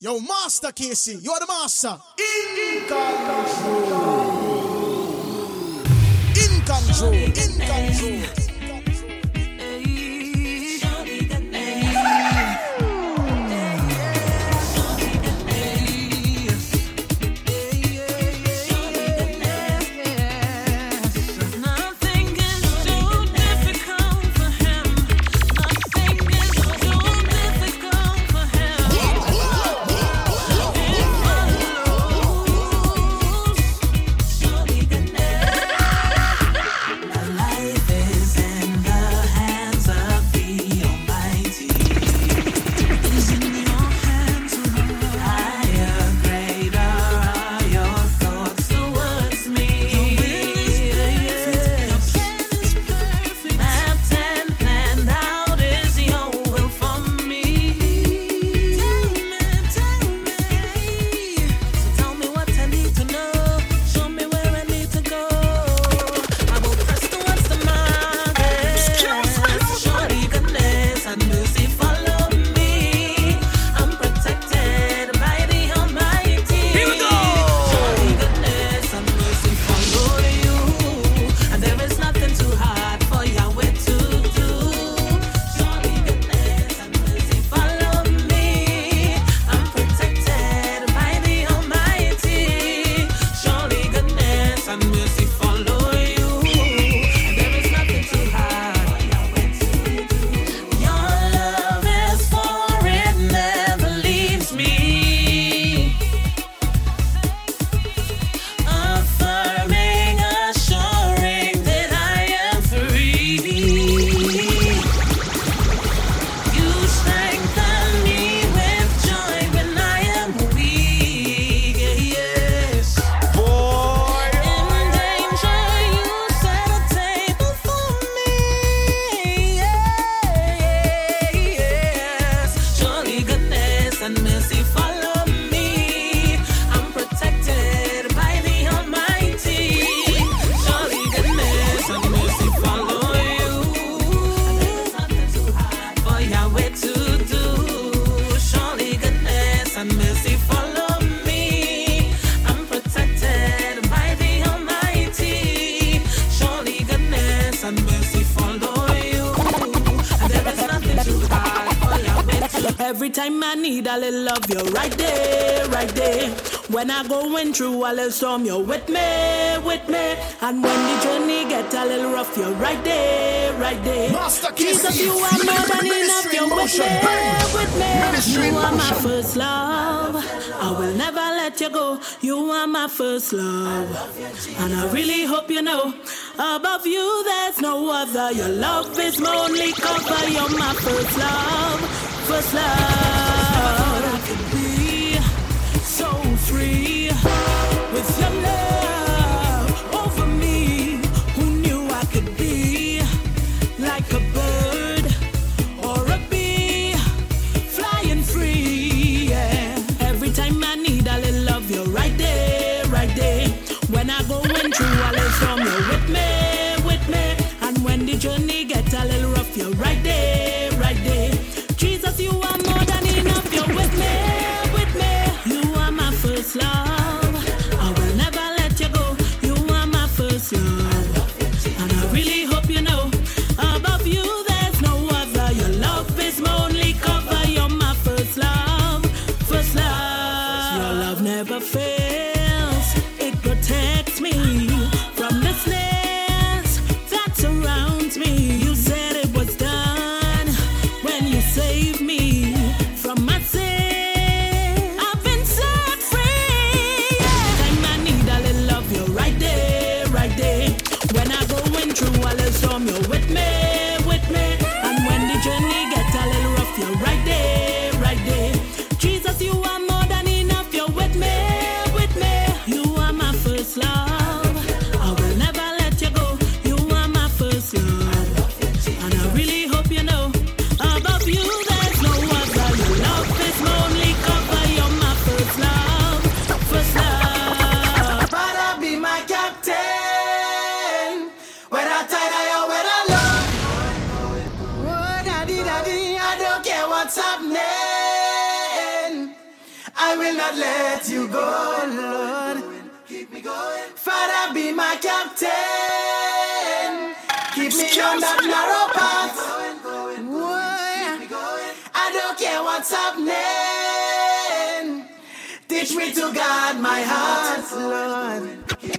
Yo, Master Casey, you're the master. In control. In control. In control. A little storm, you're with me, with me. And when the journey get a little rough, you're right there, right there. Master Jesus, you are more than enough, you're with me, with me. You are my first love. I will never let you go. You are my first love. And I really hope you know, above you there's no other. Your love is my only cover. You're my first love, first love. going, Lord. Keep me going. Father, be my captain. Keep me on that narrow path. I don't care what's happening. Teach me to guard my heart, Lord.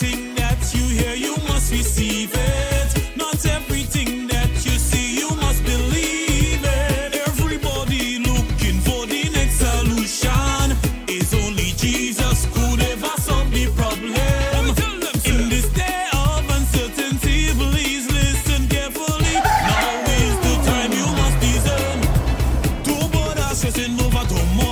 everything that you hear, you must receive it. Not everything that you see, you must believe it. Everybody looking for the next solution is only Jesus could ever solve the problem. In this day of uncertainty, please listen carefully. Now is the time you must discern. Tomorrow.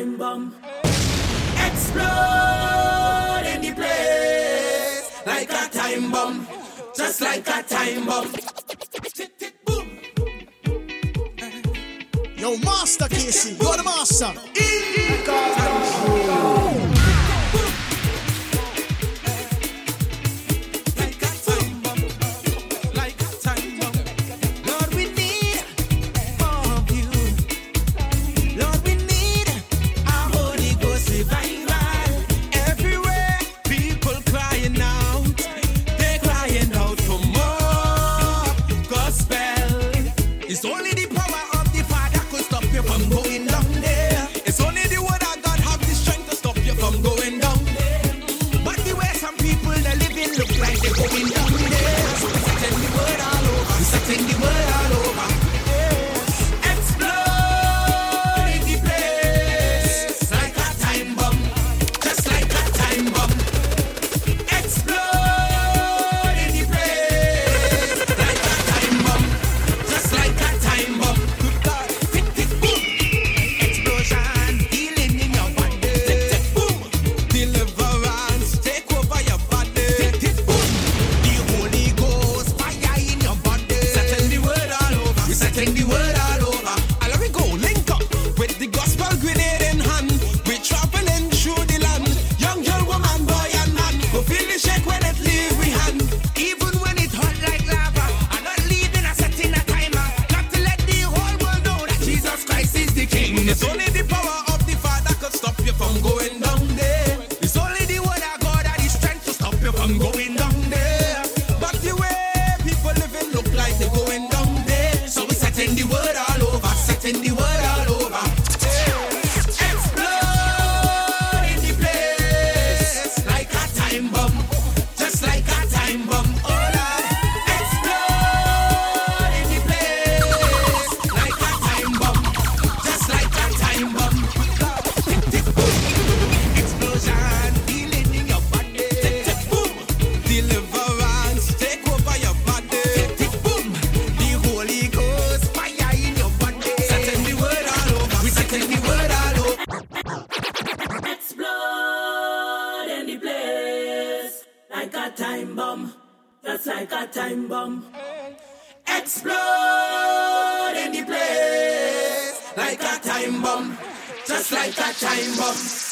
time bomb. Explode in the place like a time bomb, just like a time bomb. Yo, Master Casey, you're the master. E- like a time bomb, just like a time bomb.